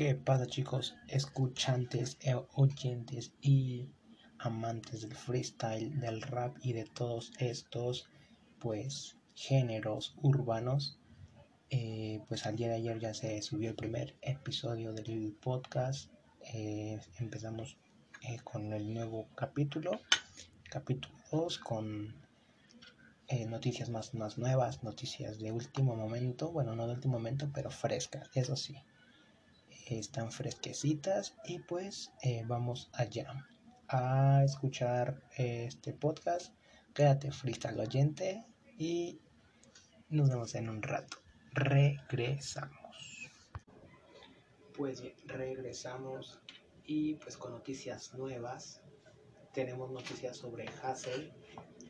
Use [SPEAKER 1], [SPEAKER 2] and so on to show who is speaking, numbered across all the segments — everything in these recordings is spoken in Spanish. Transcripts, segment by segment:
[SPEAKER 1] ¿Qué pasa chicos, escuchantes, e oyentes y amantes del freestyle, del rap y de todos estos pues géneros urbanos? Eh, pues al día de ayer ya se subió el primer episodio del podcast. Eh, empezamos eh, con el nuevo capítulo, capítulo 2, con noticias más, más nuevas, noticias de último momento, bueno, no de último momento, pero frescas, eso sí están fresquecitas y pues eh, vamos allá a escuchar este podcast. Quédate freestyle oyente y nos vemos en un rato. Regresamos. Pues regresamos y pues con noticias nuevas. Tenemos noticias sobre Hassel,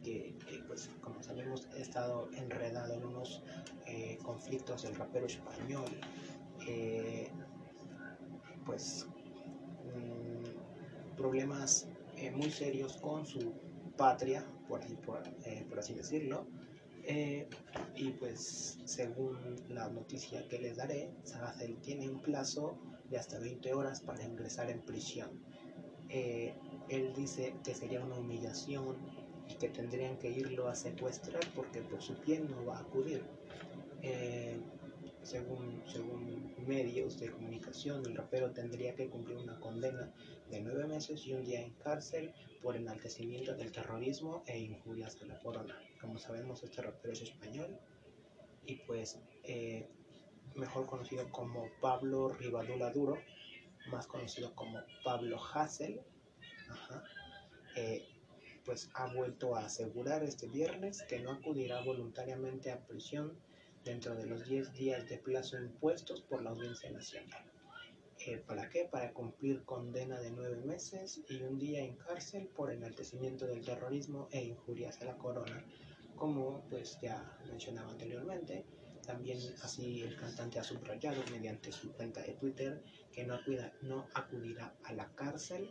[SPEAKER 1] que, pues como sabemos ha estado enredado en unos eh, conflictos del rapero español. Eh, pues mm, problemas eh, muy serios con su patria, por, eh, así decirlo. Eh, y pues según la noticia que les daré, Sagacel tiene un plazo de hasta 20 horas para ingresar en prisión. él dice que sería una humillación y que tendrían que irlo a secuestrar porque por su piel no va a acudir según, según medios de comunicación, el rapero tendría que cumplir una condena de nueve meses y un día en cárcel por enaltecimiento del terrorismo e injurias a la corona. Como sabemos, este rapero es español y pues eh, mejor conocido como Pablo Rivadula Duro, más conocido como Pablo Hassel, eh, pues ha vuelto a asegurar este viernes que no acudirá voluntariamente a prisión dentro de los 10 días de plazo impuestos por la Audiencia Nacional. Eh, ¿Para qué? Para cumplir condena de nueve meses y un día en cárcel por enaltecimiento del terrorismo e injurias a la corona, como pues ya mencionaba anteriormente. También así el cantante ha subrayado mediante su cuenta de Twitter que no, no acudirá a la cárcel,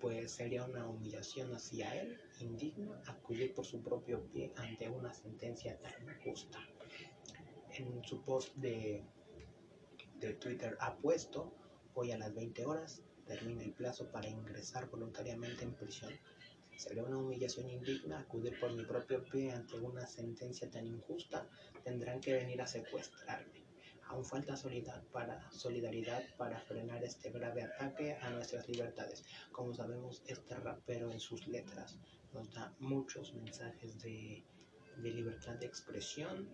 [SPEAKER 1] pues sería una humillación hacia él, indigno acudir por su propio pie ante una sentencia tan injusta en su post de, de Twitter ha puesto, hoy a las 20 horas termina el plazo para ingresar voluntariamente en prisión. Sería una humillación indigna acudir por mi propio pie ante una sentencia tan injusta. Tendrán que venir a secuestrarme. Aún falta solidaridad para, solidaridad para frenar este grave ataque a nuestras libertades. Como sabemos, este rapero en sus letras nos da muchos mensajes de, de libertad de expresión,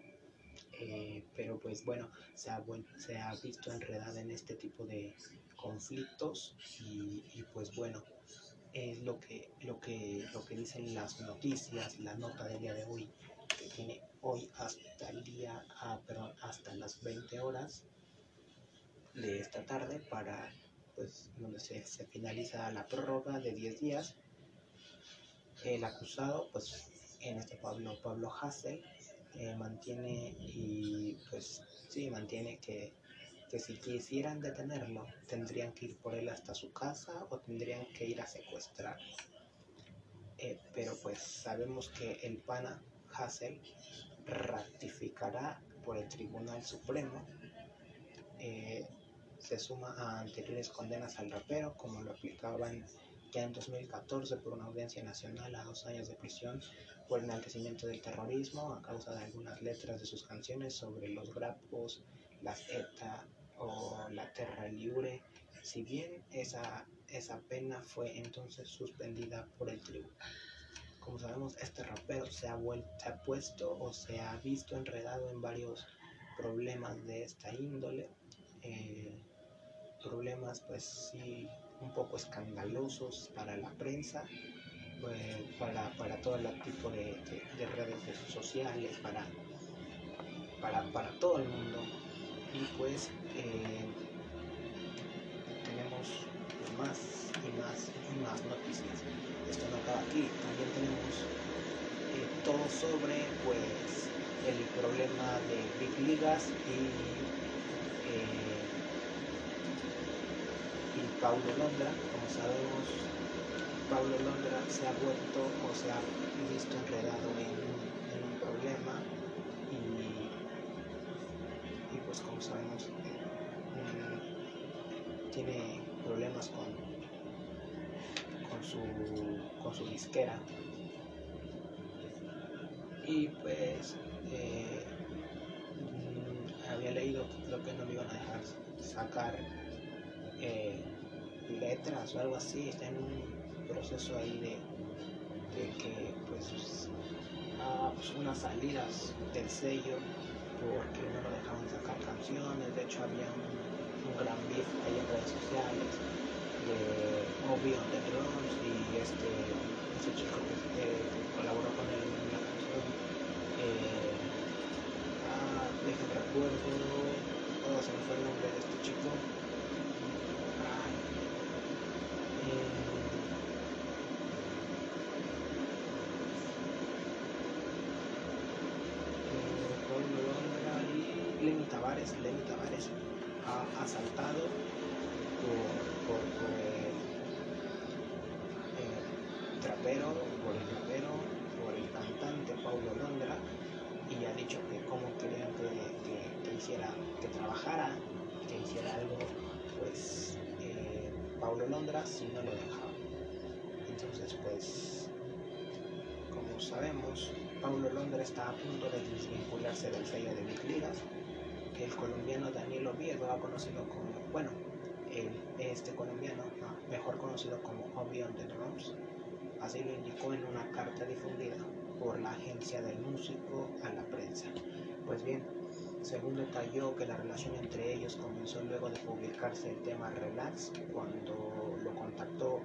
[SPEAKER 1] eh, pero pues bueno, se ha, se ha visto enredada en este tipo de conflictos y, pues bueno, es lo que, lo, que, lo que dicen las noticias, la nota del día de hoy, que tiene hoy hasta el día, ah, perdón, hasta las 20 horas de esta tarde para pues donde se, se finaliza la prórroga de 10 días. El acusado pues en este Pablo Pablo Hassel eh, mantiene y pues sí, mantiene que, que si quisieran detenerlo tendrían que ir por él hasta su casa o tendrían que ir a secuestrarlo. Eh, pero pues sabemos que el pana Hassel ratificará por el Tribunal Supremo, eh, se suma a anteriores condenas al rapero, como lo aplicaban ya en 2014 por una audiencia nacional a dos años de prisión por enaltecimiento del terrorismo a causa de algunas letras de sus canciones sobre los grapos, las ETA o la Terra Libre, si bien esa, esa pena fue entonces suspendida por el tribunal. Como sabemos, este rapero se ha, vuelto, ha puesto o se ha visto enredado en varios problemas de esta índole. Eh, problemas pues sí un poco escandalosos para la prensa, pues, para, para, todo el tipo de, redes sociales, para, para, para, todo el mundo. Y pues eh, tenemos más y más y más noticias. Esto no acaba aquí, también tenemos eh, todo sobre pues el problema de Big Ligas y eh, Paulo Londra, como sabemos, Paulo Londra se ha vuelto o se ha visto enredado en, un problema y, pues como sabemos mm, tiene problemas con, con, su, con su disquera. Y pues eh, había leído creo que no lo iban a dejar sacar eh, letras o algo así, está en proceso ahí de, de que pues a pues, unas salidas del sello porque no lo dejaban sacar canciones, de hecho había un, gran beef ahí en redes sociales de Obi on the Drums y este ese chico que, eh, colaboró con él en la canción eh, ah, dejen recuerdo oh, se me fue el nombre de este chico Lenny Tavares ha asaltado por, el eh, trapero, por el trapero, por el cantante Paulo Londra y ha dicho que cómo querían que, hiciera, que trabajara, que hiciera algo, pues eh, Paulo Londra si no lo dejaba. Entonces, pues, como sabemos, Paulo Londra está a punto de desvincularse del sello de Big Ligas el colombiano Daniel Oviedo conocido como, bueno, este colombiano, mejor conocido como Obi on the Drums, así lo indicó en una carta difundida por la agencia del músico a la prensa. Pues bien, según detalló que la relación entre ellos comenzó luego de publicarse el tema Relax, cuando lo contactó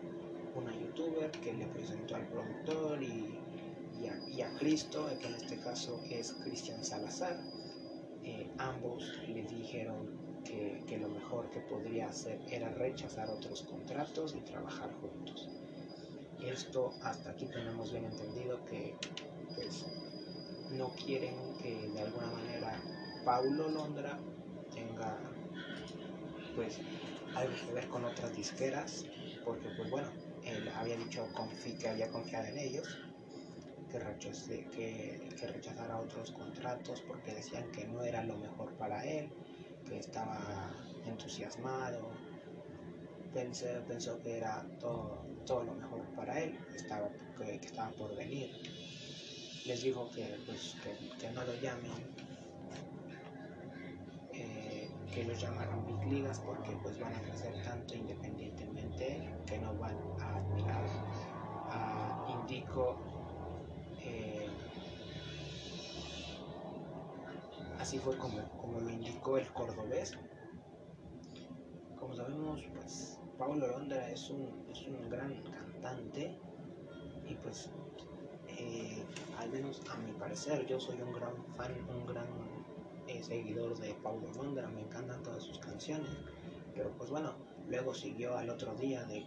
[SPEAKER 1] una youtuber que le presentó al productor y, y, a, y a Cristo, que en este caso es Cristian Salazar, ambos le dijeron que, que, lo mejor que podría hacer era rechazar otros contratos y trabajar juntos. Esto hasta aquí tenemos bien entendido que pues no quieren que de alguna manera Paulo Londra tenga pues algo que ver con otras disqueras porque pues bueno él había dicho que había confiado en ellos que, que, que rechazara otros contratos porque decían que no era lo mejor para él, que estaba entusiasmado, pensé, pensó que era todo, todo lo mejor para él, estaba, que, estaba por venir. Les dijo que, pues, que, no lo llamen, eh, que los llamaran Big Ligas porque pues van a crecer tanto independientemente que no van a admirar Indico así fue como, como lo indicó el cordobés. Como sabemos, pues Pablo Londra es un, es un gran cantante y pues eh, al menos a mi parecer yo soy un gran fan, un gran eh, seguidor de Pablo Londra, me encantan todas sus canciones, pero pues bueno, luego siguió al otro día de,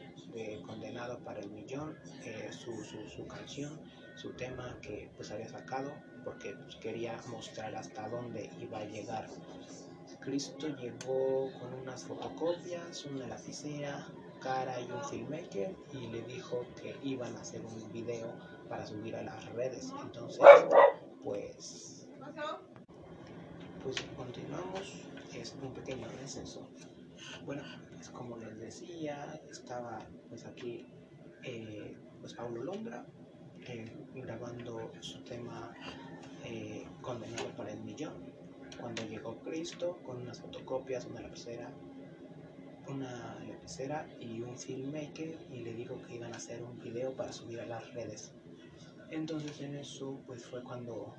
[SPEAKER 1] Condenado para el Millón eh, su, su, su canción, su tema que pues había sacado porque pues, quería mostrar hasta dónde iba a llegar. Cristo llegó con unas fotocopias, una lapicera, cara y un filmmaker y le dijo que iban a hacer un video para subir a las redes. Entonces, pues, pues continuamos. Es un pequeño receso. Bueno, pues como les decía, estaba pues aquí eh, pues grabando su tema eh, condenado para el millón. Cuando llegó Cristo con unas fotocopias, una lapicera, una lapicera y un filmmaker y le dijo que iban a hacer un video para subir a las redes. Entonces en eso pues fue cuando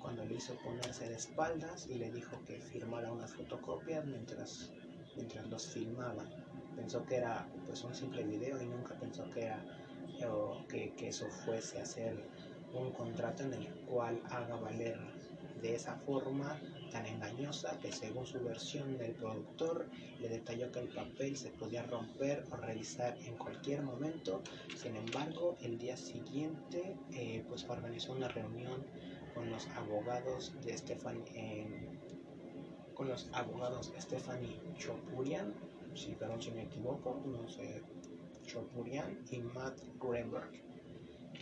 [SPEAKER 1] cuando le hizo ponerse de espaldas y le dijo que firmara unas fotocopias mientras mientras los filmaban. Pensó que era pues un simple video y nunca pensó que era que, que eso fuese a ser un contrato en el cual haga valer de esa forma tan engañosa que según su versión del productor le detalló que el papel se podía romper o revisar en cualquier momento. Sin embargo, el día siguiente eh, pues organizó una reunión con los abogados de Stephanie con los abogados Stephanie Chopurian, si perdón si me equivoco, no sé, Chopurian y Matt Greenberg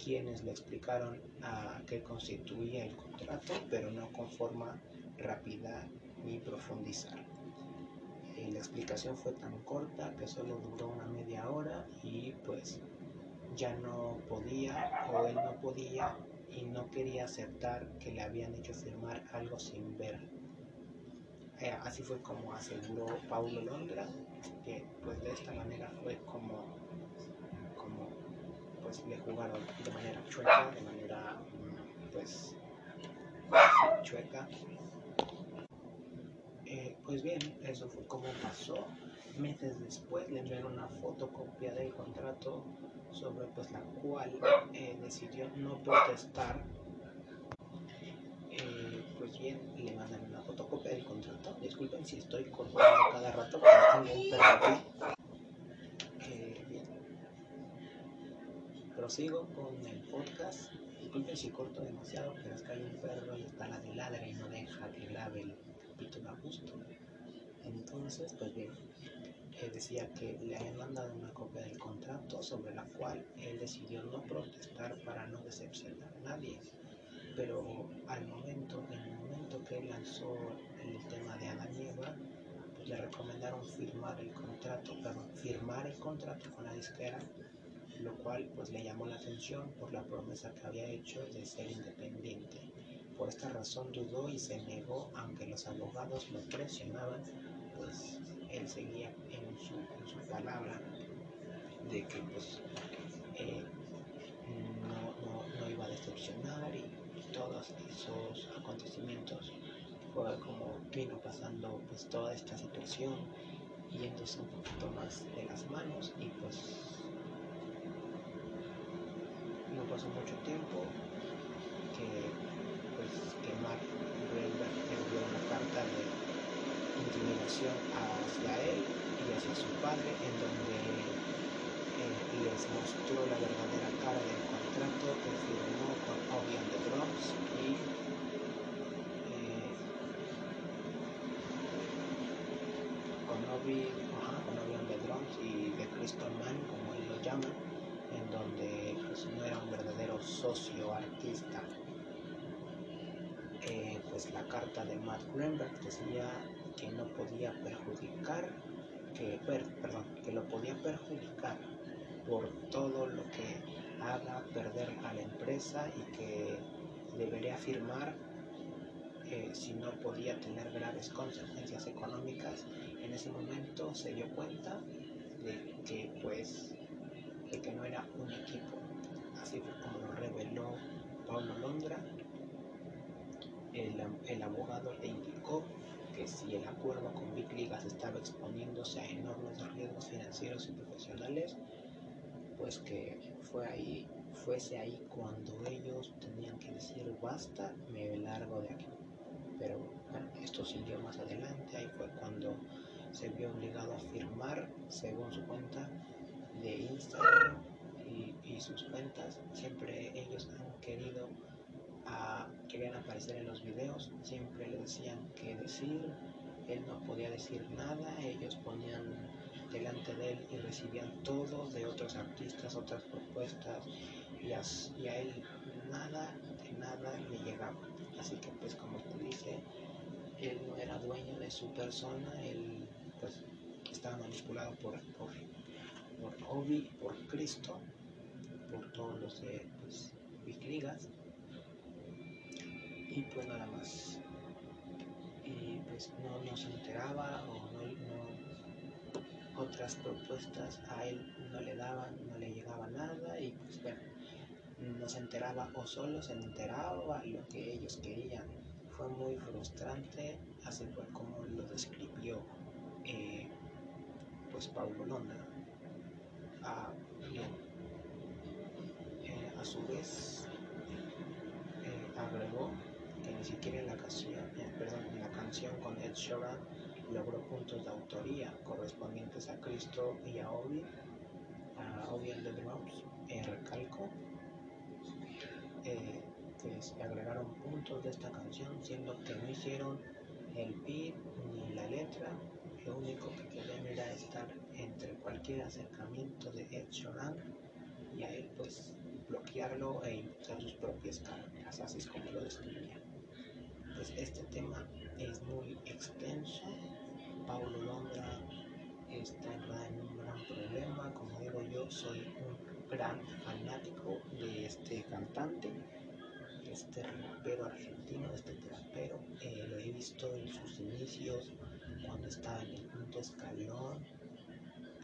[SPEAKER 1] quienes le explicaron a qué constituía el contrato, pero no con forma rápida ni profundizar. Eh, la explicación fue tan corta que solo duró una media hora y pues ya no podía o él no podía y no quería aceptar que le habían hecho firmar algo sin ver. Eh, así fue como aseguró Paulo Londra, que pues de esta manera fue como pues le jugaron de manera chueca, de manera pues chueca. Eh, pues bien, eso fue como pasó. Meses después le enviaron una fotocopia del contrato sobre pues la cual eh, decidió no protestar. Eh, pues bien, le mandan una fotocopia del contrato. Disculpen si estoy cortando cada rato, pero tengo un perro aquí. Prosigo con el podcast. Disculpen si corto demasiado, pero es que hay un perro y está la de ladra y no deja que grabe el capítulo a gusto. Entonces, pues bien, él decía que le habían mandado una copia del contrato sobre la cual él decidió no protestar para no decepcionar a nadie. Pero al momento, en el momento que él lanzó el tema de Adán y Eva, pues le recomendaron firmar el contrato, perdón, firmar el contrato con la disquera, lo cual pues le llamó la atención por la promesa que había hecho de ser independiente. Por esta razón dudó y se negó, aunque los abogados lo presionaban, pues él seguía en su, en su palabra de que pues eh, no, no, no, iba a decepcionar y, todos esos acontecimientos fue como vino pasando pues toda esta situación yéndose un poquito más de las manos y pues pasó mucho tiempo que pues que Mark Greenberg envió una carta de intimidación hacia él y hacia su padre en donde eh, les mostró la verdadera cara del contrato que firmó con Obi and the Drums y eh, con Obi, ajá, con Obi and the Drums y de Crystal Man como él lo llama en donde no era un verdadero socio artista eh, pues la carta de Matt Greenberg decía que no podía perjudicar, que, per, perdón, que lo podía perjudicar por todo lo que haga perder a la empresa y que debería firmar eh, si no podía tener graves consecuencias económicas. En ese momento se dio cuenta de que pues de que no era un equipo. Así fue como lo reveló Paulo Londra. El, el abogado le indicó que si el acuerdo con Big Ligas estaba exponiéndose a enormes riesgos financieros y profesionales, pues que fue ahí, fuese ahí cuando ellos tenían que decir basta, me largo de aquí. Pero bueno, esto siguió más adelante, ahí fue cuando se vio obligado a firmar, según su cuenta de Instagram sus cuentas, siempre ellos han querido a, querían aparecer en los videos, siempre le decían qué decir, él no podía decir nada, ellos ponían delante de él y recibían todo de otros artistas, otras propuestas, y a, él nada, de nada le llegaba. Así que pues como te dice, él no era dueño de su persona, él pues estaba manipulado por, por, por por Cristo, por todos los de pues, Vicligas y pues nada más. Y pues no, no se enteraba o no, no, otras propuestas a él no le daban, no le llegaba nada y pues bueno, no se enteraba o solo se enteraba lo que ellos querían. Fue muy frustrante, así fue como lo describió eh, pues Paulo Londra. Ah, bien. A su vez eh, agregó que ni siquiera la canción, eh, perdón, la canción con Ed Sheeran logró puntos de autoría correspondientes a Cristo y a Obi, a Obi and the Drums, eh, recalco, que se agregaron puntos de esta canción, siendo que no hicieron el beat ni la letra, lo único que querían era estar entre cualquier acercamiento de Ed Sheeran y a él pues bloquearlo e impulsar sus propias carreras, así es como lo describía. Pues este tema es muy extenso. Paulo Londra está en un gran problema. Como digo yo, soy un gran fanático de este cantante, este rapero argentino, este trapero. Eh, lo he visto en sus inicios, cuando estaba en el punto escalón.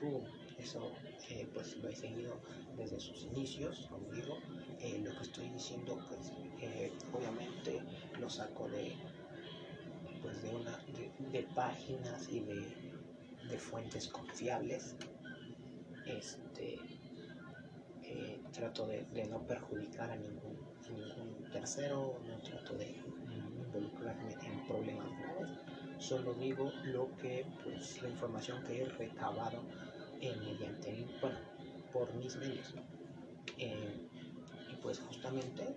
[SPEAKER 1] ¡Pum! Eso eh, pues lo he seguido desde sus inicios, como digo. Eh, lo que estoy diciendo, pues obviamente lo saco de pues de una de, páginas y de, fuentes confiables este eh, trato de, no perjudicar a ningún, ningún tercero no trato de involucrarme en problemas solo digo lo que pues la información que he recabado eh, mediante bueno por mis medios eh, y pues justamente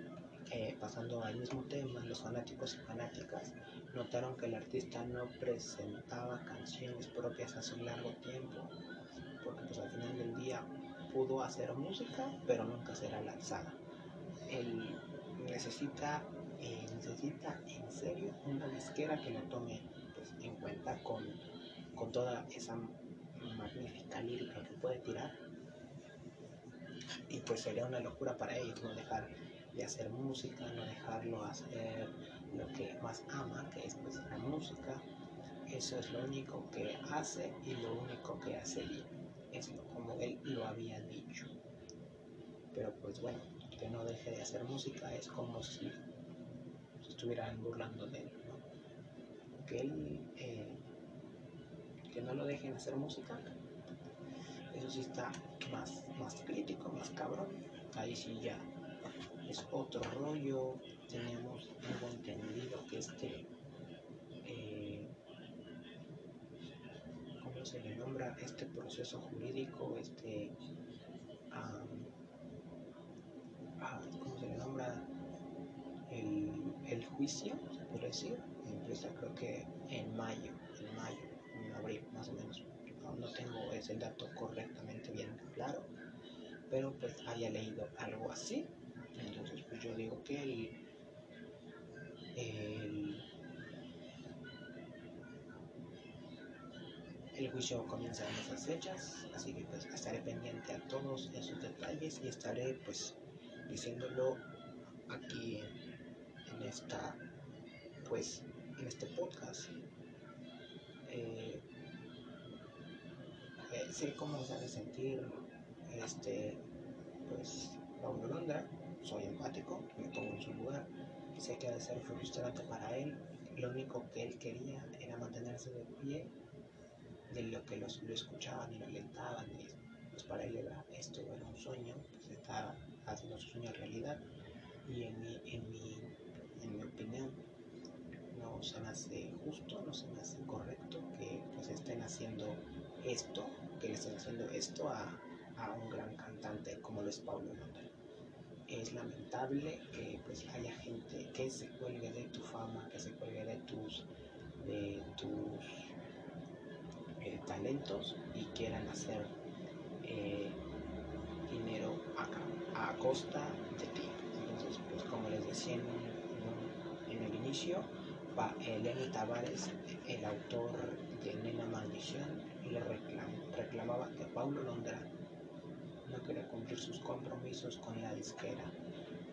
[SPEAKER 1] pasando al mismo tema, los fanáticos y fanáticas notaron que el artista no presentaba canciones propias hace un largo tiempo, porque pues al final del día pudo hacer música, pero nunca será lanzada. Él necesita, eh, necesita en serio una disquera que lo tome pues, en cuenta con, con toda esa que puede tirar. Y pues sería una locura para ellos no dejar de hacer música, no dejarlo hacer lo que más ama, que es pues, la música. Eso es lo único que hace y lo único que hace bien. Es como él lo había dicho. Pero pues bueno, que no deje de hacer música es como si estuvieran burlando de él. Que él, eh, que no lo dejen hacer música, eso sí está más, más crítico, más cabrón. Ahí sí ya es otro rollo. Tenemos algo entendido que este, eh, ¿cómo se le nombra? Este proceso jurídico, este, ah, ¿cómo se le nombra? El, el juicio, se puede decir, empieza creo que en mayo, en mayo, en abril más o menos. No tengo ese dato correctamente bien claro, pero pues haya leído algo así entonces, pues yo digo que el, el, juicio comienza en esas fechas, así que pues estaré pendiente a todos esos detalles y estaré pues diciéndolo aquí en, esta pues en este podcast. Eh, sé cómo se ha de sentir este pues Paulo Londra soy empático, me pongo en su lugar, sé que ha de ser frustrante para él, lo único que él quería era mantenerse de pie de lo que los, lo escuchaban y lo alentaban, y pues para él era esto, era un sueño, pues está haciendo su sueño realidad, y en mi, en mi, en mi opinión no se me hace justo, no se me hace correcto que pues estén haciendo esto, que le estén haciendo esto a, a un gran cantante como lo es Pablo Londra es lamentable que pues haya gente que se cuelgue de tu fama, que se cuelgue de tus, de tus eh, talentos y quieran hacer eh, dinero a, costa de ti. Entonces, pues como les decía en, el inicio, Lenny Tavares, el autor de Nena Maldición, le reclamaba que Paulo Londra no quería cumplir sus compromisos con la disquera.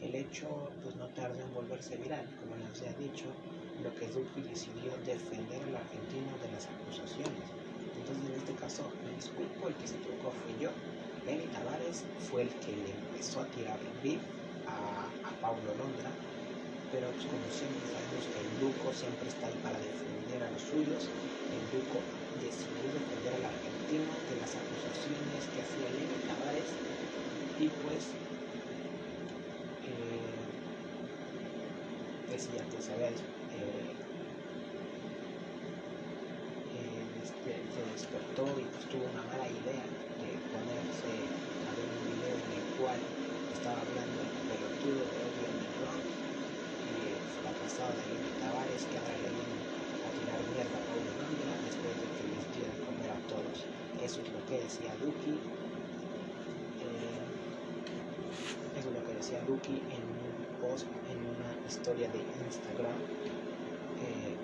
[SPEAKER 1] El hecho pues no tardó en volverse viral, como les he dicho, lo que Duque decidió defender al argentino de las acusaciones. Entonces en este caso me disculpo, el que se equivocó fue yo. Lenny Tavares fue el que le empezó a tirar el a, a Paulo Londra, pero pues, como siempre sabemos que el Duco siempre está ahí para defender a los suyos. El Duco decidió defender al argentino de las acusaciones que hacía Lenny Tavares y pues eh, decía que se eh, eh, este, se despertó y pues tuvo una mala idea de ponerse a ver un video en el cual estaba hablando el pelotudo de Odio Negrón y el fracasado de Lenny Tavares que ahora le viene a tirar mierda a Paulo Londra después de que les diera comer a todos. Eso es lo que decía Duki. Eh, eso es lo que decía Duki en un post, en una historia de Instagram. Eh,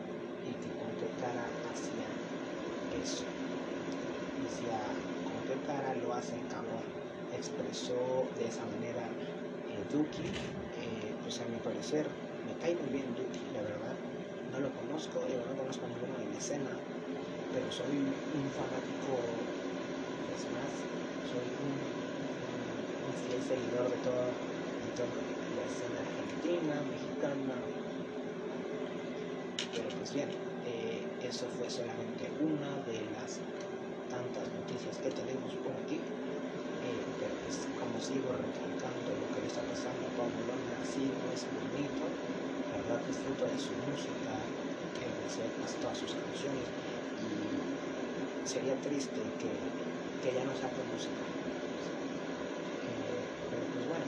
[SPEAKER 1] y que con qué cara hacía eso. Decía lo hace el cabrón. Expresó de esa manera eh, Duki, eh, pues a mi parecer me cae muy bien Duki, la verdad. No lo conozco, yo no conozco a ninguno en la escena, pero soy un fanático, más, soy un, un fiel seguidor de de toda la escena argentina, mexicana. Pero pues bien, eh, eso fue solamente una de las tantas noticias que tenemos por aquí. Eh, pero pues como sigo recalcando lo que le está pasando a Pablo Londra, sí no es bonito, la verdad disfruto de su música, sé casi todas sus canciones y sería triste que, que ya no saque música. Eh, pero pues bueno,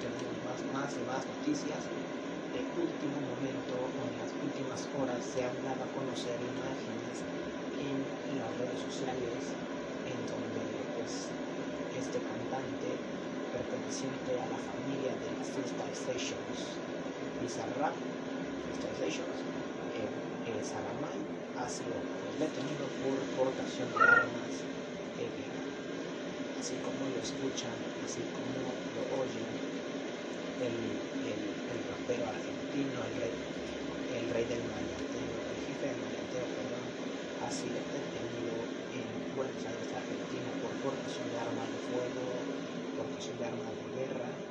[SPEAKER 1] tenemos más, más y más noticias. De último momento, o en las últimas horas, se han dado a conocer imágenes en las redes sociales en donde pues, este cantante perteneciente a la familia de las Freestyle Sessions, Bizarrap, Freestyle Sessions, eh, eh, Saramay, ha sido pues, detenido por portación de armas, eh, así como lo escuchan, así como lo oyen, el, el, el rapero argentino, el rey, el rey del maleanteo, el jefe del maleanteo, perdón, ha sido detenido en Buenos Aires, Argentina, por portación de armas de fuego, portación de armas de guerra,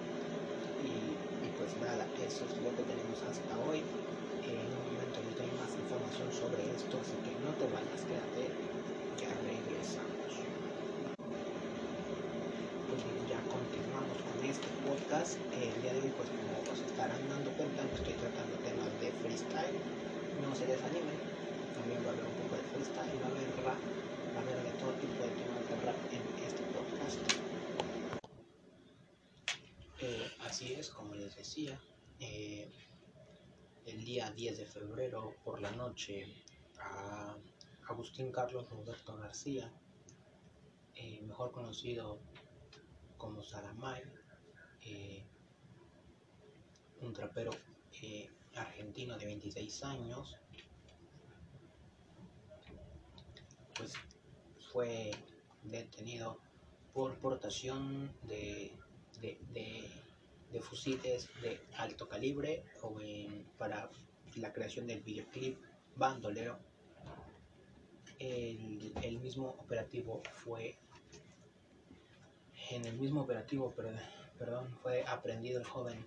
[SPEAKER 1] y, y pues nada, eso es lo que tenemos hasta hoy. Eh, en un momento les doy más información sobre esto, así que no te vayas, quédate, ya regresamos. Pues bien, ya continuamos con este podcast. El día de hoy, pues como os estarán dando cuenta, no estoy tratando temas de freestyle, no se desanimen, también va a haber un poco de freestyle, va a haber rap, va a haber de todo tipo de temas de rap en este podcast. Eh, así es, como les decía, eh, el día 10 de febrero por la noche a Agustín Carlos Roberto García, eh, mejor conocido como Saramay, eh, un trapero eh, argentino de 26 años, pues fue detenido por portación de, de, de, de fusiles de alto calibre o en- para la creación del videoclip Bandolero. El, el mismo operativo fue en el mismo operativo perdón, fue aprendido el joven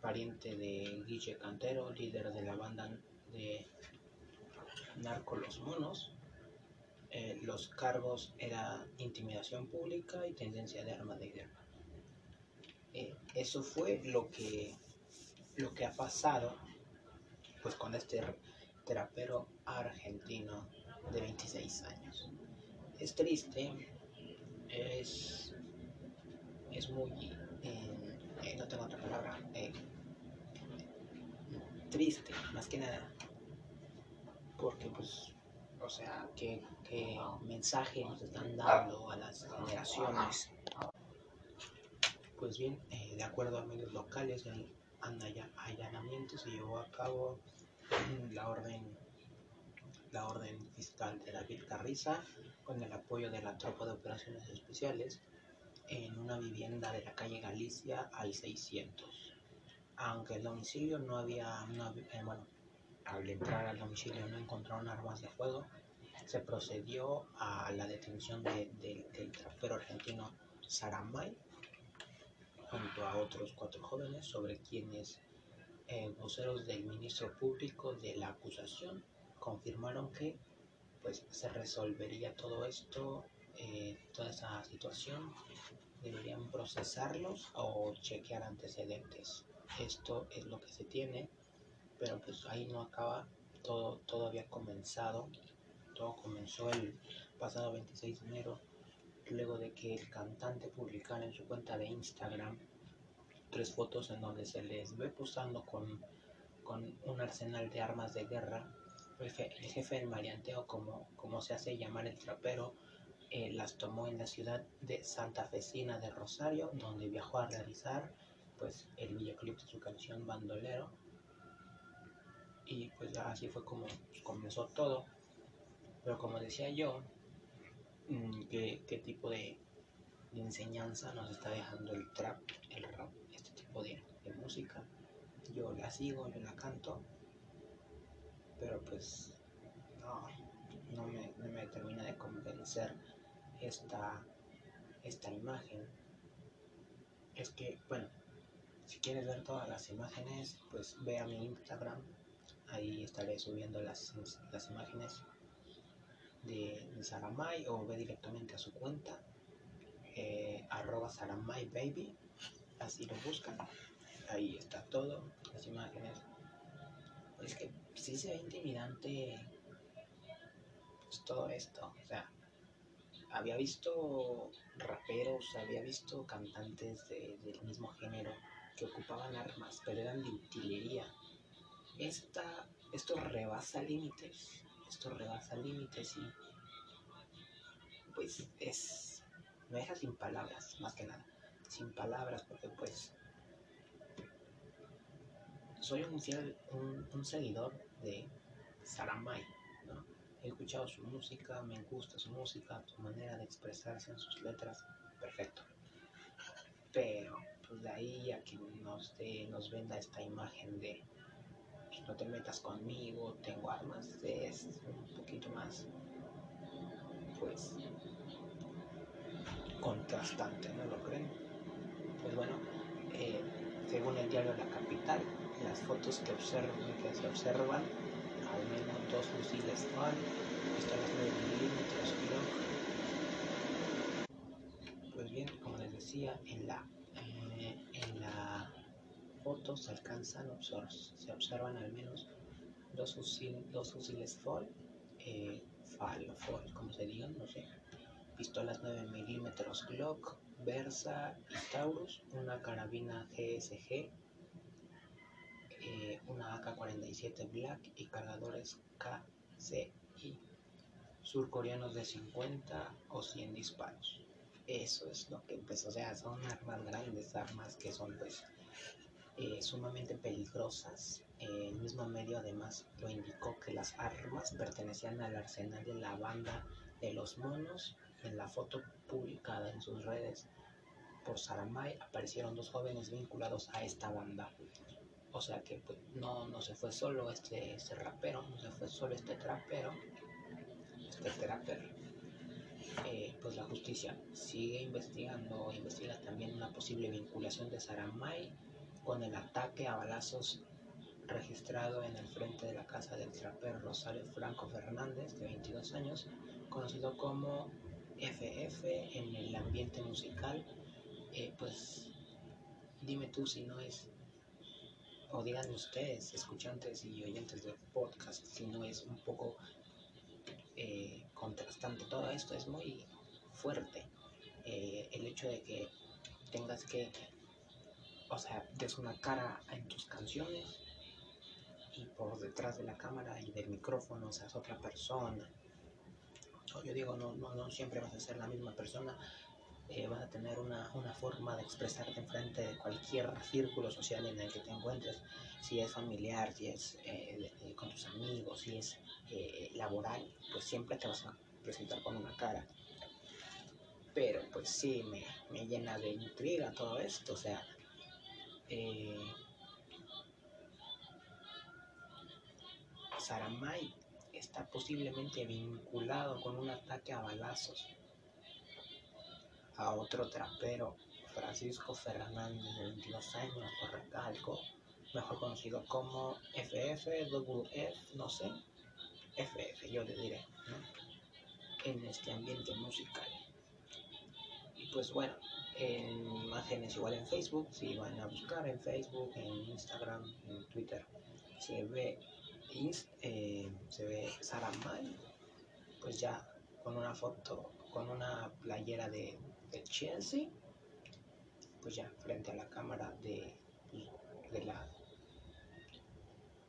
[SPEAKER 1] pariente de Guille Cantero, líder de la banda de Narco Los Monos. Eh, los cargos era intimidación pública y tendencia de arma de guerra. Eh, eso fue lo que lo que ha pasado pues con este trapero argentino de 26 años. Es triste, es es muy eh, eh, no tengo otra palabra triste más que nada porque pues o sea qué, qué mensaje nos están dando a las generaciones pues bien eh, de acuerdo a medios locales el allanamiento se llevó a cabo la orden la orden fiscal de David Carriza con el apoyo de la tropa de operaciones especiales en una vivienda de la calle Galicia al 600. Aunque el domicilio no había, no había- eh, bueno, al entrar al domicilio no encontraron armas de fuego, se procedió a la detención de- de- del trapero argentino Saramay junto a otros cuatro jóvenes sobre quienes eh, voceros del ministro público de la acusación confirmaron que pues se resolvería todo esto, eh, toda esa situación deberían procesarlos o chequear antecedentes. Esto es lo que se tiene, pero pues ahí no acaba, todo, todo había comenzado, todo comenzó el pasado 26 de enero, luego de que el cantante publicara en su cuenta de Instagram tres fotos en donde se les ve posando con, con un arsenal de armas de guerra. El, je- el jefe del marianteo, como, como se hace llamar el trapero, eh, las tomó en la ciudad de Santa Fecina de Rosario, donde viajó a realizar pues el videoclip de su canción Bandolero. Y pues así fue como comenzó todo. Pero como decía yo, qué, qué tipo de, de, enseñanza nos está dejando el trap, el rap, este tipo de, de música. Yo la sigo, yo la canto, pero pues no, no me, no me termina de convencer esta, esta imagen. Es que, bueno, si quieres ver todas las imágenes, pues ve a mi Instagram. Ahí estaré subiendo las, las imágenes de, de Saramay o ve directamente a su cuenta. Eh, arroba Saramay Baby. Así lo buscan. Ahí está todo, las imágenes. Es que sí se ve intimidante pues, todo esto. O sea, había visto raperos, había visto cantantes de, del mismo género que ocupaban armas, pero eran de utilería. Esta, esto rebasa límites, esto rebasa límites y pues es, me deja sin palabras, más que nada, sin palabras, porque pues soy un seguidor de Saramay, ¿no? He escuchado su música, me gusta su música, su manera de expresarse en sus letras, perfecto. Pero, pues de ahí a que nos, nos venda esta imagen de no te metas conmigo, tengo armas, es un poquito más, pues, contrastante, ¿no lo creen? Pues bueno, eh, según el diario La Capital, las fotos que, observan, que se observan al menos dos fusiles FAL, pistolas 9 milímetros. Pues bien, como les decía, en la foto se alcanzan, se observan al menos dos, fusil, dos fusiles FAL, eh, FAL o FAL, como se digan, no sé, pistolas 9 milímetros Glock, Versa y Taurus, una carabina GSG eh, una AK-47 Black y cargadores KCI surcoreanos de 50 o 100 disparos. Eso es lo que empezó. O sea, son armas grandes, armas que son pues eh, sumamente peligrosas. El mismo medio además lo indicó que las armas pertenecían al arsenal de la banda de los monos. En la foto publicada en sus redes por Saramay aparecieron dos jóvenes vinculados a esta banda. O sea que pues, no, no se fue solo este, este rapero, no se fue solo este trapero, este trapper. Eh, pues la justicia sigue investigando, investiga también una posible vinculación de Saramay con el ataque a balazos registrado en el frente de la casa del trapper Rosario Franco Fernández, de 22 años, conocido como FF en el ambiente musical. Eh, pues dime tú si no es o digan ustedes, escuchantes y oyentes del podcast, si no es un poco eh, contrastante. Todo esto es muy fuerte. Eh, el hecho de que tengas que, o sea, des una cara en tus canciones y por detrás de la cámara y del micrófono seas otra persona. Yo digo, no, no, no siempre vas a ser la misma persona, eh, vas a tener una, una, forma de expresarte en frente de cualquier círculo social en el que te encuentres, si es familiar, si es eh, con tus amigos, si es eh, laboral, pues siempre te vas a presentar con una cara. Pero pues sí, me, me llena de intriga todo esto, o sea, Saramay está posiblemente vinculado con un ataque a balazos a otro trapero, Francisco Fernández, de 22 años, lo recalco, mejor conocido como FF, no sé, FF, yo le diré, en este ambiente musical. Y pues bueno, en imágenes igual en Facebook, si van a buscar en Facebook, en Instagram, en Twitter, se ve, eh, se ve Sara pues ya con una foto, con una playera de de Chelsea, pues ya frente a la cámara de, de la,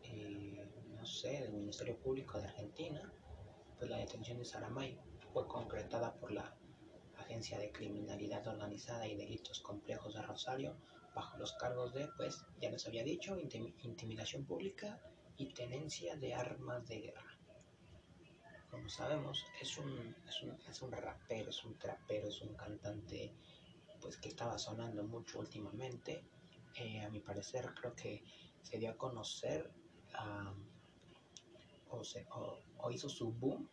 [SPEAKER 1] eh, no sé, del Ministerio Público de Argentina, pues la detención de Saramay fue concretada por la Agencia de Criminalidad Organizada y Delitos Complejos de Rosario bajo los cargos de, pues ya les había dicho, intimidación pública y tenencia de armas de guerra. como sabemos, es un, es un, es un rapero, es un trapero, es un cantante pues que estaba sonando mucho últimamente. Eh, a mi parecer creo que se dio a conocer o, se, o, hizo su boom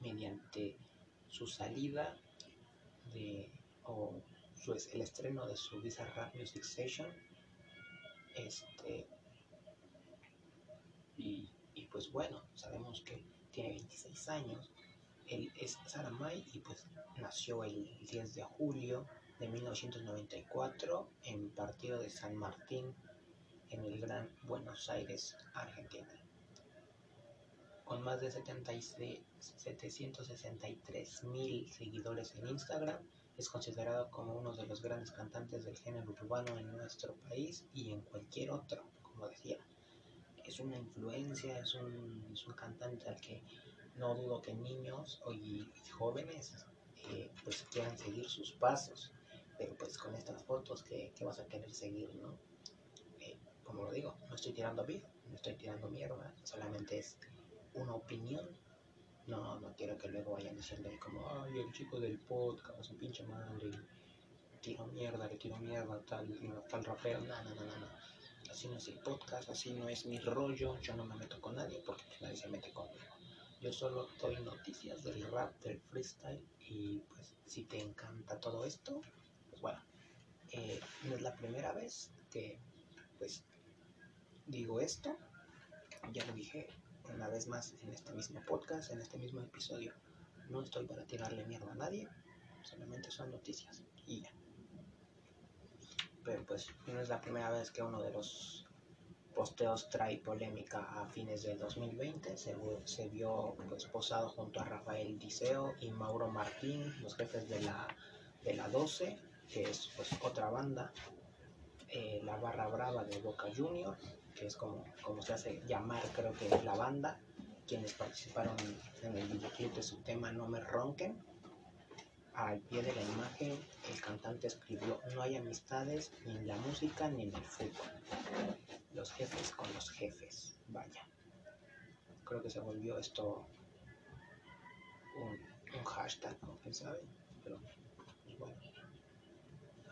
[SPEAKER 1] mediante su salida de o su, el estreno de su Visa Rap Music Station este y, y pues bueno sabemos que tiene 26 años él es Saramay y pues nació el 10 de julio de 1994 en partido de San Martín en el Gran Buenos Aires, Argentina. Con más de 763 mil seguidores en Instagram, es considerado como uno de los grandes cantantes del género urbano en nuestro país y en cualquier otro, como decía. Es una influencia, es un, es un cantante al que no dudo que niños y jóvenes eh, pues quieran seguir sus pasos pero pues con estas fotos que, vas a querer seguir, ¿no? Eh, como lo digo, no estoy tirando vida, no estoy tirando mierda, solamente es una opinión. No, no quiero que luego vayan diciendo como, ay, el chico del podcast, su pinche madre, tiro mierda, le tiro mierda, tal, tal rapero, no, no, no, Así no es el podcast, así no es mi rollo, yo no me meto con nadie porque nadie se mete conmigo. Yo solo doy noticias del rap, del freestyle y pues si te encanta todo esto, bueno, eh, no es la primera vez que pues digo esto. Ya lo dije una vez más en este mismo podcast, en este mismo episodio. No estoy para tirarle mierda a nadie, solamente son noticias y ya. Pero pues no es la primera vez que uno de los posteos trae polémica a fines del 2020. Se, se vio pues, posado junto a Rafael Diceo y Mauro Martín, los jefes de la, de la 12, que es pues otra banda, eh, la barra brava de Boca Junior, que es como, como se hace llamar creo que la banda, quienes participaron en el videoclip de su tema No me ronquen. Al pie de la imagen el cantante escribió No hay amistades ni en la música ni en el fútbol. Los jefes con los jefes, vaya. Creo que se volvió esto un, un hashtag, ¿no? ¿Quién sabe? Pero pues bueno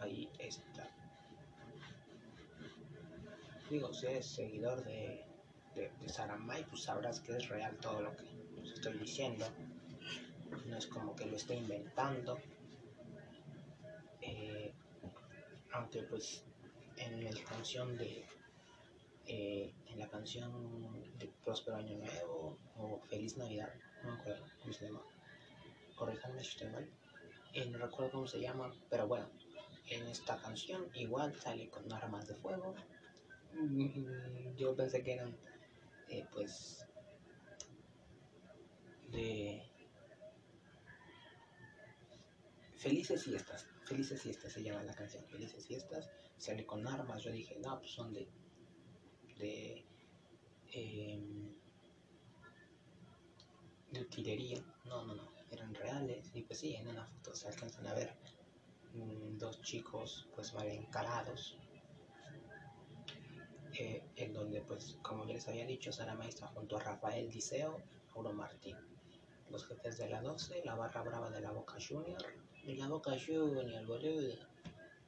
[SPEAKER 1] ahí está. Digo, si eres seguidor de, de, Saramay, pues sabrás que es real todo lo que estoy diciendo. No es como que lo esté inventando. Eh, aunque pues en la canción de eh, en la canción de Próspero Año Nuevo o Feliz Navidad, no me acuerdo cómo se llama, corríjanme si estoy mal, eh, no recuerdo cómo se llama, pero bueno, en esta canción igual sale con armas de fuego. Mm, yo pensé que eran eh, pues de Felices fiestas, felices fiestas se llama la canción, felices fiestas, sale con armas, yo dije, no, pues son de de em, de utilería, no, no, no, eran reales, y pues sí, en una foto se alcanzan a ver Mm, dos chicos pues mal encarados en donde pues como les había dicho Sara Maestra junto a Rafael Diceo Mauro Martín. Los jefes de la 12 la barra brava de la Boca Junior. Y la Boca Junior boludo.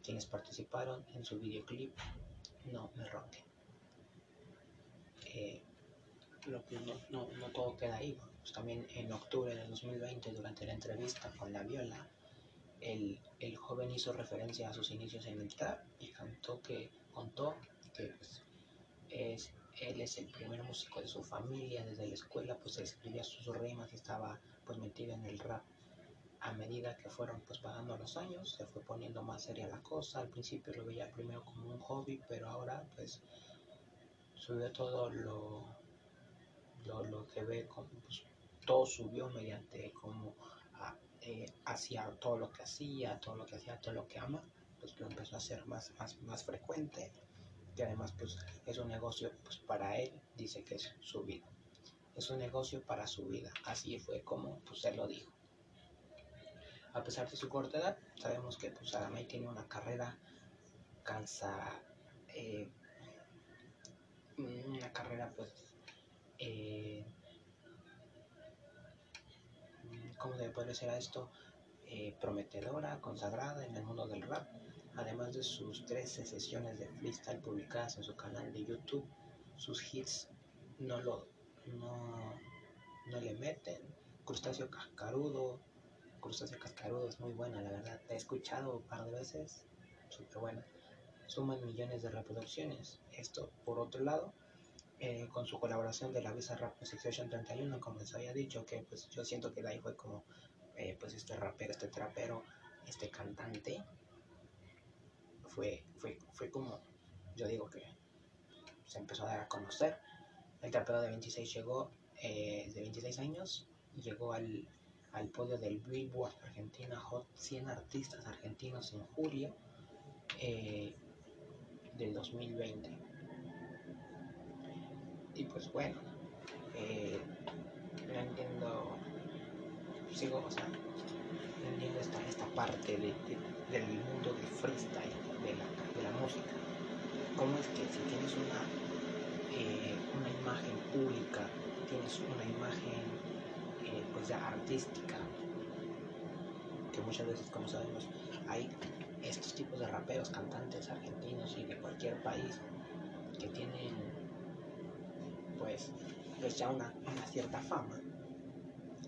[SPEAKER 1] Quienes participaron en su videoclip No me roque. Eh, no, no, no, todo queda ahí pues también en octubre de 2020 durante la entrevista con la Viola el, el, joven hizo referencia a sus inicios en el trap y cantó que, contó que pues, es, él es el primer músico de su familia, desde la escuela pues escribía sus rimas y estaba pues metido en el rap. A medida que fueron pues pasando los años, se fue poniendo más seria la cosa. Al principio lo veía primero como un hobby, pero ahora pues subió todo lo, lo, lo que ve, como, pues, todo subió mediante como eh, hacía todo lo que hacía, todo lo que hacía, todo lo que ama, pues lo empezó a hacer más, más, más frecuente y además pues es un negocio pues para él, dice que es su vida. Es un negocio para su vida, así fue como pues él lo dijo. A pesar de su corta edad, sabemos que pues Aramay tiene una carrera cansa, eh, una carrera pues eh, ¿cómo se puede decir a esto? Eh, prometedora, consagrada en el mundo del rap, además de sus 13 sesiones de freestyle publicadas en su canal de YouTube, sus hits no lo no, no le meten. Crustáceo cascarudo, Crustáceo cascarudo es muy buena, la verdad. La he escuchado un par de veces, súper buena. Suman millones de reproducciones. Esto, por otro lado, eh, con su colaboración de la Visa Rap Section 31, como les había dicho, que pues yo siento que de ahí fue como, eh, pues este rapero, este trapero, este cantante, fue, fue, fue como, yo digo que se empezó a dar a conocer. El trapero de 26 llegó, eh, de 26 años, llegó al, al podio del Billboard Argentina Hot 100 Artistas Argentinos en julio eh, del 2020. Y pues bueno, eh, no entiendo, sigo, o sea, entiendo esta, esta parte de, del mundo freestyle, de de música. ¿Cómo es que si tienes una, eh, una imagen pública, tienes una imagen eh, pues ya artística, que muchas veces, como sabemos, hay estos tipos de raperos, cantantes argentinos y de cualquier país que tienen pues, pues ya una, una cierta fama.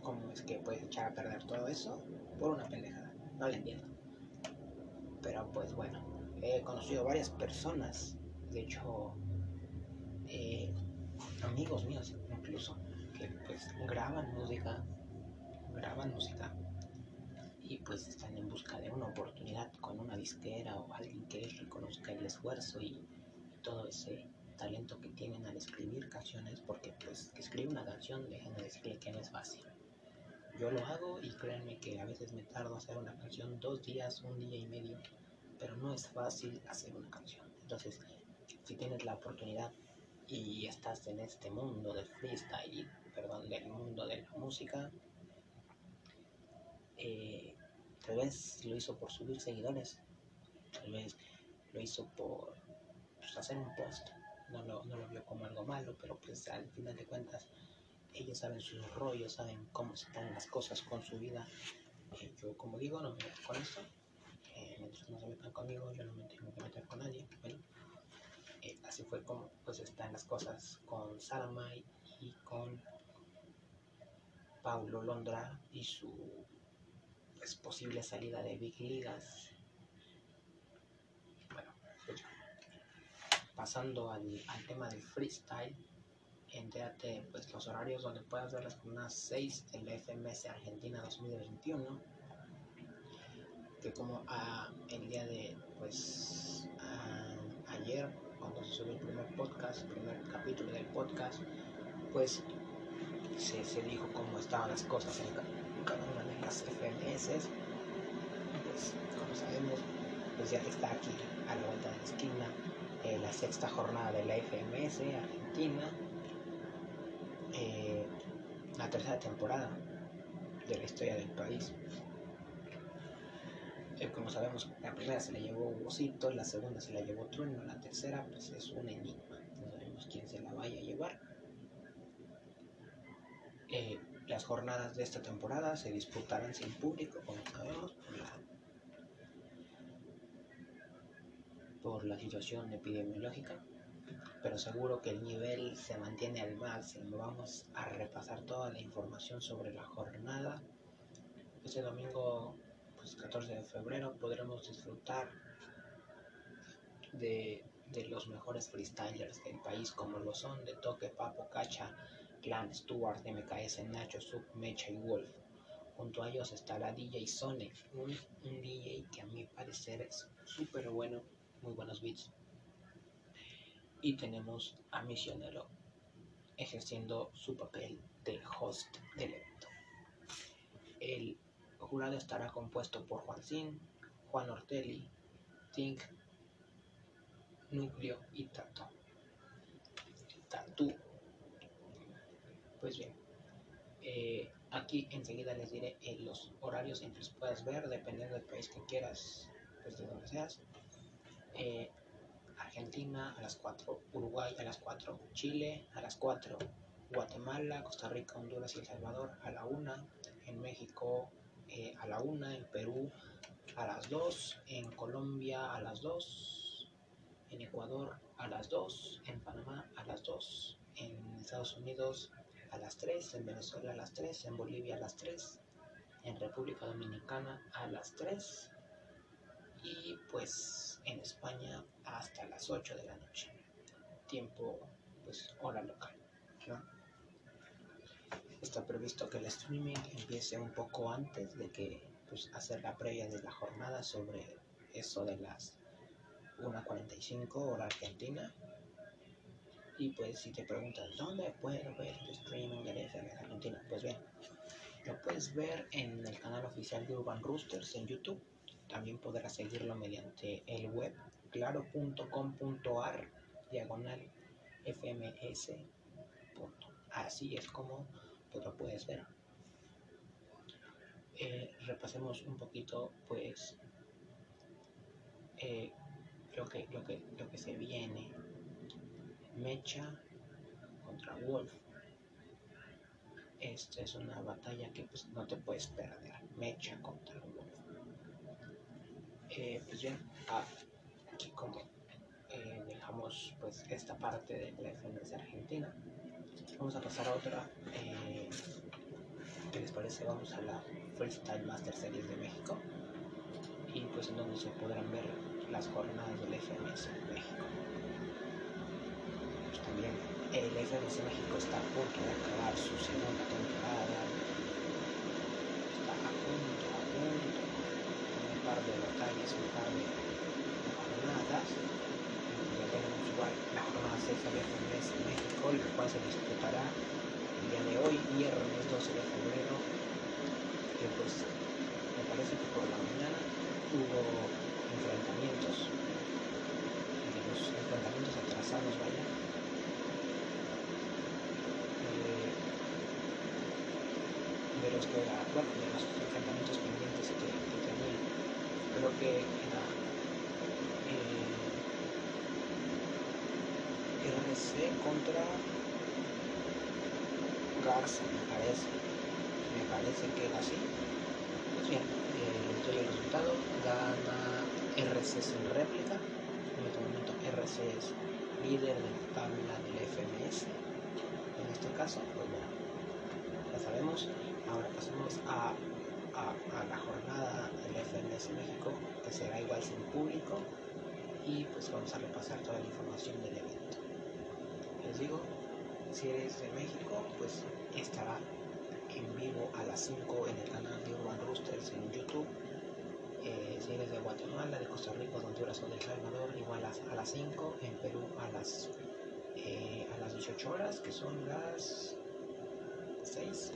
[SPEAKER 1] ¿Cómo es que puedes echar a perder todo eso por una pendejada? No lo entiendo. Pero pues bueno, he conocido varias personas, de hecho, eh, amigos míos incluso, que pues graban música, graban música y pues están en busca de una oportunidad con una disquera o alguien que reconozca el esfuerzo y, todo ese talento que tienen al escribir canciones porque pues escribir una canción déjenme decirle que no es fácil. Yo lo hago y créanme que a veces me tardo hacer una canción dos días un día y medio pero no es fácil hacer una canción. Entonces si tienes la oportunidad y estás en este mundo del freestyle perdón del mundo de la música eh, tal vez lo hizo por subir seguidores, tal vez lo hizo por pues, hacer un post, no lo, no lo vio como algo malo, pero pues al final de cuentas ellos saben sus rollos, saben cómo están las cosas con su vida. Eh, yo como digo, no me meto con eso, mientras no se metan conmigo, yo no me tengo que meter con nadie. Bueno, eh, así fue como pues están las cosas con Salamay y con Paulo Londra y su pues, posible salida de Big Ligas. Bueno, pues pasando al, al, tema del freestyle, entérate pues los horarios donde puedas ver las unas 6 en la FMS Argentina 2021. Que como a, el día de pues ayer, cuando se subió el primer podcast, el primer capítulo del podcast, pues se, se dijo cómo estaban las cosas en cada una de las FMS, pues como sabemos, pues ya está aquí a la vuelta de la esquina eh, la sexta jornada de la FMS Argentina, eh, la tercera temporada de la historia del país. Eh, como sabemos, la primera se la llevó Bocito, la segunda se la llevó Trueno, la tercera pues es un enigma, no sabemos quién se la vaya a llevar. Eh, las jornadas de esta temporada se disputarán sin público, como sabemos, por la, por la situación epidemiológica, pero seguro que el nivel se mantiene al máximo. Vamos a repasar toda la información sobre la jornada. Este domingo, pues 14 de febrero, podremos disfrutar de, de los mejores freestylers del país, como lo son de Toque, Papo, Cacha, Clan, Stuart, MKS, Nacho, Sub, Mecha y Wolf. Junto a ellos estará DJ Sonic, un, un DJ que a mi parecer es súper bueno, muy buenos beats. Y tenemos a Misionero ejerciendo su papel de host del evento. El jurado estará compuesto por Juan Sin, Juan Ortelli, Tink, Núcleo y Tato. Tatu pues bien, eh, aquí enseguida les diré eh, los horarios en que los puedas ver, dependiendo del país que quieras, pues de donde seas. Eh, Argentina a las 4, Uruguay a las 4, Chile a las 4, Guatemala, Costa Rica, Honduras y El Salvador a la 1, en México eh, a la 1, en Perú a las 2, en Colombia a las 2, en Ecuador a las 2, en Panamá a las 2, en Estados Unidos a las 3, en Venezuela a las 3, en Bolivia a las 3, en República Dominicana a las 3 y pues en España hasta las 8 de la noche. Tiempo, pues hora local. Está previsto que el streaming empiece un poco antes de que pues, hacer la previa de la jornada sobre eso de las 1.45 hora argentina. Y pues si te preguntas, ¿dónde puedo ver el streaming de la Argentina? Pues bien, lo puedes ver en el canal oficial de Urban Roosters en YouTube. También podrás seguirlo mediante el web claro.com.ar diagonal fms. Así es como pues, lo puedes ver. Eh, repasemos un poquito pues eh, lo, que, lo, que, lo que se viene. Mecha contra Wolf esta es una batalla que pues, no te puedes perder. Mecha contra Wolf. Eh, pues bien, ah, aquí como eh, dejamos pues esta parte de la FMS Argentina, vamos a pasar a otra. ¿Qué les parece? Vamos a la Freestyle Master Series de México y pues en donde se podrán ver las jornadas del FMS en México. Pues, también el FMS México está a punto de acabar su segunda temporada. Está a punto, a punto, un par de batallas, un par de, jornadas. Ya tenemos igual la jornada 6 del FMS México, la cual se disputará de hoy, viernes 12 de febrero. Que pues me parece que por la mañana hubo enfrentamientos, los enfrentamientos atrasados, vaya los que era, bueno, de los enfrentamientos pendientes que, que tenía. Creo que era eh, RC contra Me parece. Me parece que era así. Pues bien, eh, les doy el resultado. Gana RC sin réplica. En este momento RC es líder de la tabla del FMS. En este caso, pues bueno, ya sabemos, Ahora pasamos a, la jornada del FMS México, que será igual sin público, y pues vamos a repasar toda la información del evento. Les digo, si eres de México, pues estará en vivo a las 5 en el canal de Urban Roosters en YouTube. Eh, si eres de Guatemala, de Costa Rica, Honduras o de El Salvador, igual a, las 5, en Perú a las, eh, a las 18 horas, que son las 6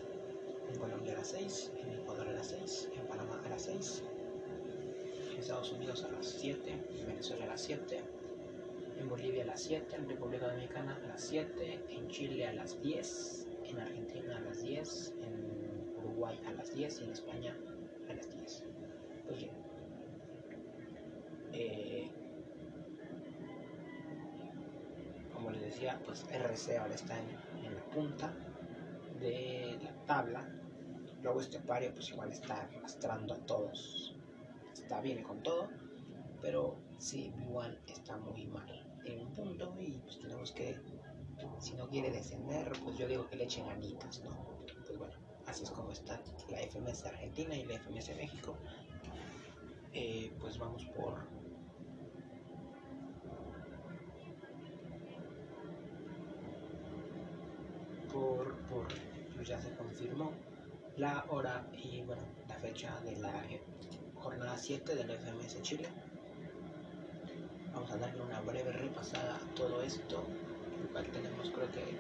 [SPEAKER 1] en Colombia a las 6, en Ecuador a las 6, en Panamá a las 6, en Estados Unidos a las 7, en Venezuela a las 7, en Bolivia a las 7, en República Dominicana a las 7, en Chile a las 10, en Argentina a las 10, en Uruguay a las 10 y en España a las 10. Pues bien. Eh, como les decía, pues RC ahora está en, en la punta de la tabla Luego este pario pues igual está arrastrando a todos. Está bien con todo, pero sí, igual está muy mal un punto y pues tenemos que, si no quiere descender, pues yo digo que le echen ganitas, ¿no? Pues bueno, así es como está la FMS Argentina y la FMS México. Eh, pues vamos por por, por pues ya se confirmó la hora y bueno, la fecha de la jornada 7 del FMS Chile. Vamos a darle una breve repasada a todo esto, lo cual tenemos creo que...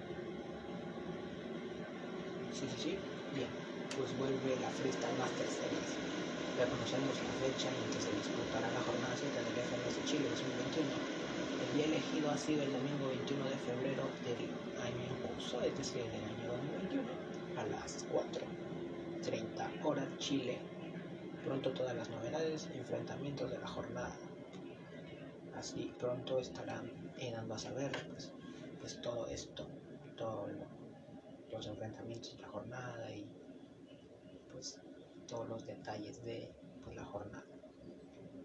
[SPEAKER 1] Sí, sí, sí, bien, pues vuelve la Freestyle Master Series. Ya conocemos la fecha en que se disputará la jornada 7 del FMS Chile 2021. El día elegido ha sido el domingo 21 de febrero del año curso, es decir, del año 2021, a las 4 30 horas Chile. Pronto todas las novedades, enfrentamientos de la jornada. Así pronto estarán dando a saber pues, pues todo esto, todos los enfrentamientos de la jornada y pues todos los detalles de pues, la jornada.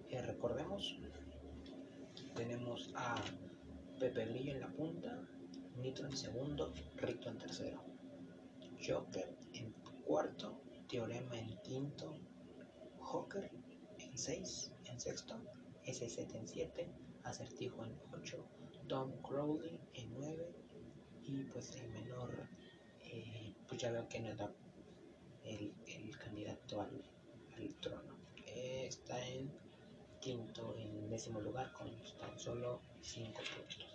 [SPEAKER 1] Eh, recordemos, tenemos a Pepe Grillo en la punta, Nitro en segundo, Rito en tercero, Joker en cuarto, Teorema en quinto, Joker en seis, en sexto, S7 en 7, Acertijo en 8, Tom Crowley en 9 y pues el menor, eh, pues ya veo que no da el, el candidato al, trono. Está en quinto, en décimo lugar con tan solo 5 puntos.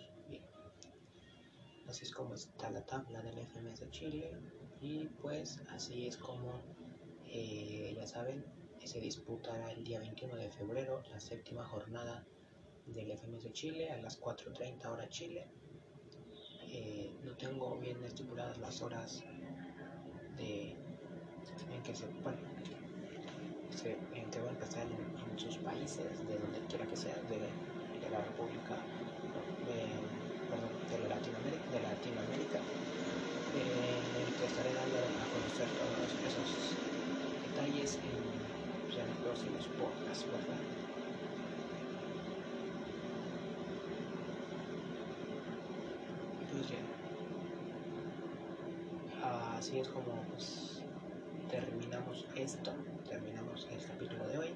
[SPEAKER 1] Así es como está la tabla del FMS de Chile y pues así es como eh, ya saben se disputará el día 21 de febrero la séptima jornada del FMS Chile a las 4.30 hora Chile. Eh, no tengo bien estipuladas las horas de en que se, bueno, se, en a empezar en, sus países, de donde quiera que sea, de, de la República, de, de Latinoamérica, de Latinoamérica eh, en el que estaré dando a conocer todos esos detalles en en los próximos podcasts, ¿verdad? Así es como pues, terminamos esto, terminamos el capítulo de hoy.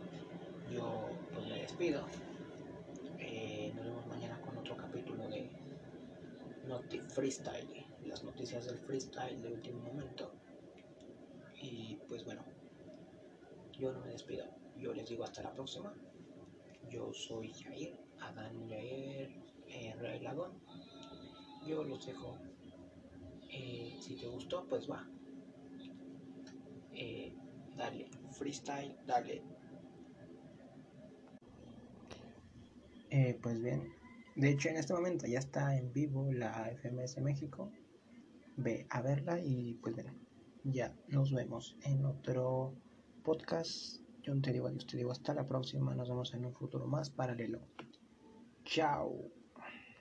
[SPEAKER 1] Yo pues me despido. Eh, nos vemos mañana con otro capítulo de Noti Freestyle, las noticias del freestyle de último momento. Y pues bueno, yo no me despido. Yo les digo hasta la próxima. Yo soy Jair, Adán Jair eh, Rey Lagón. Yo los dejo. Eh, si te gustó, pues va. Eh, dale, freestyle, dale. Eh, pues bien, de hecho en este momento ya está en vivo la FMS México. Ve a verla y pues bueno, ya nos vemos en otro podcast. Yo te digo adiós, te digo hasta la próxima. Nos vemos en un futuro más paralelo. Chao.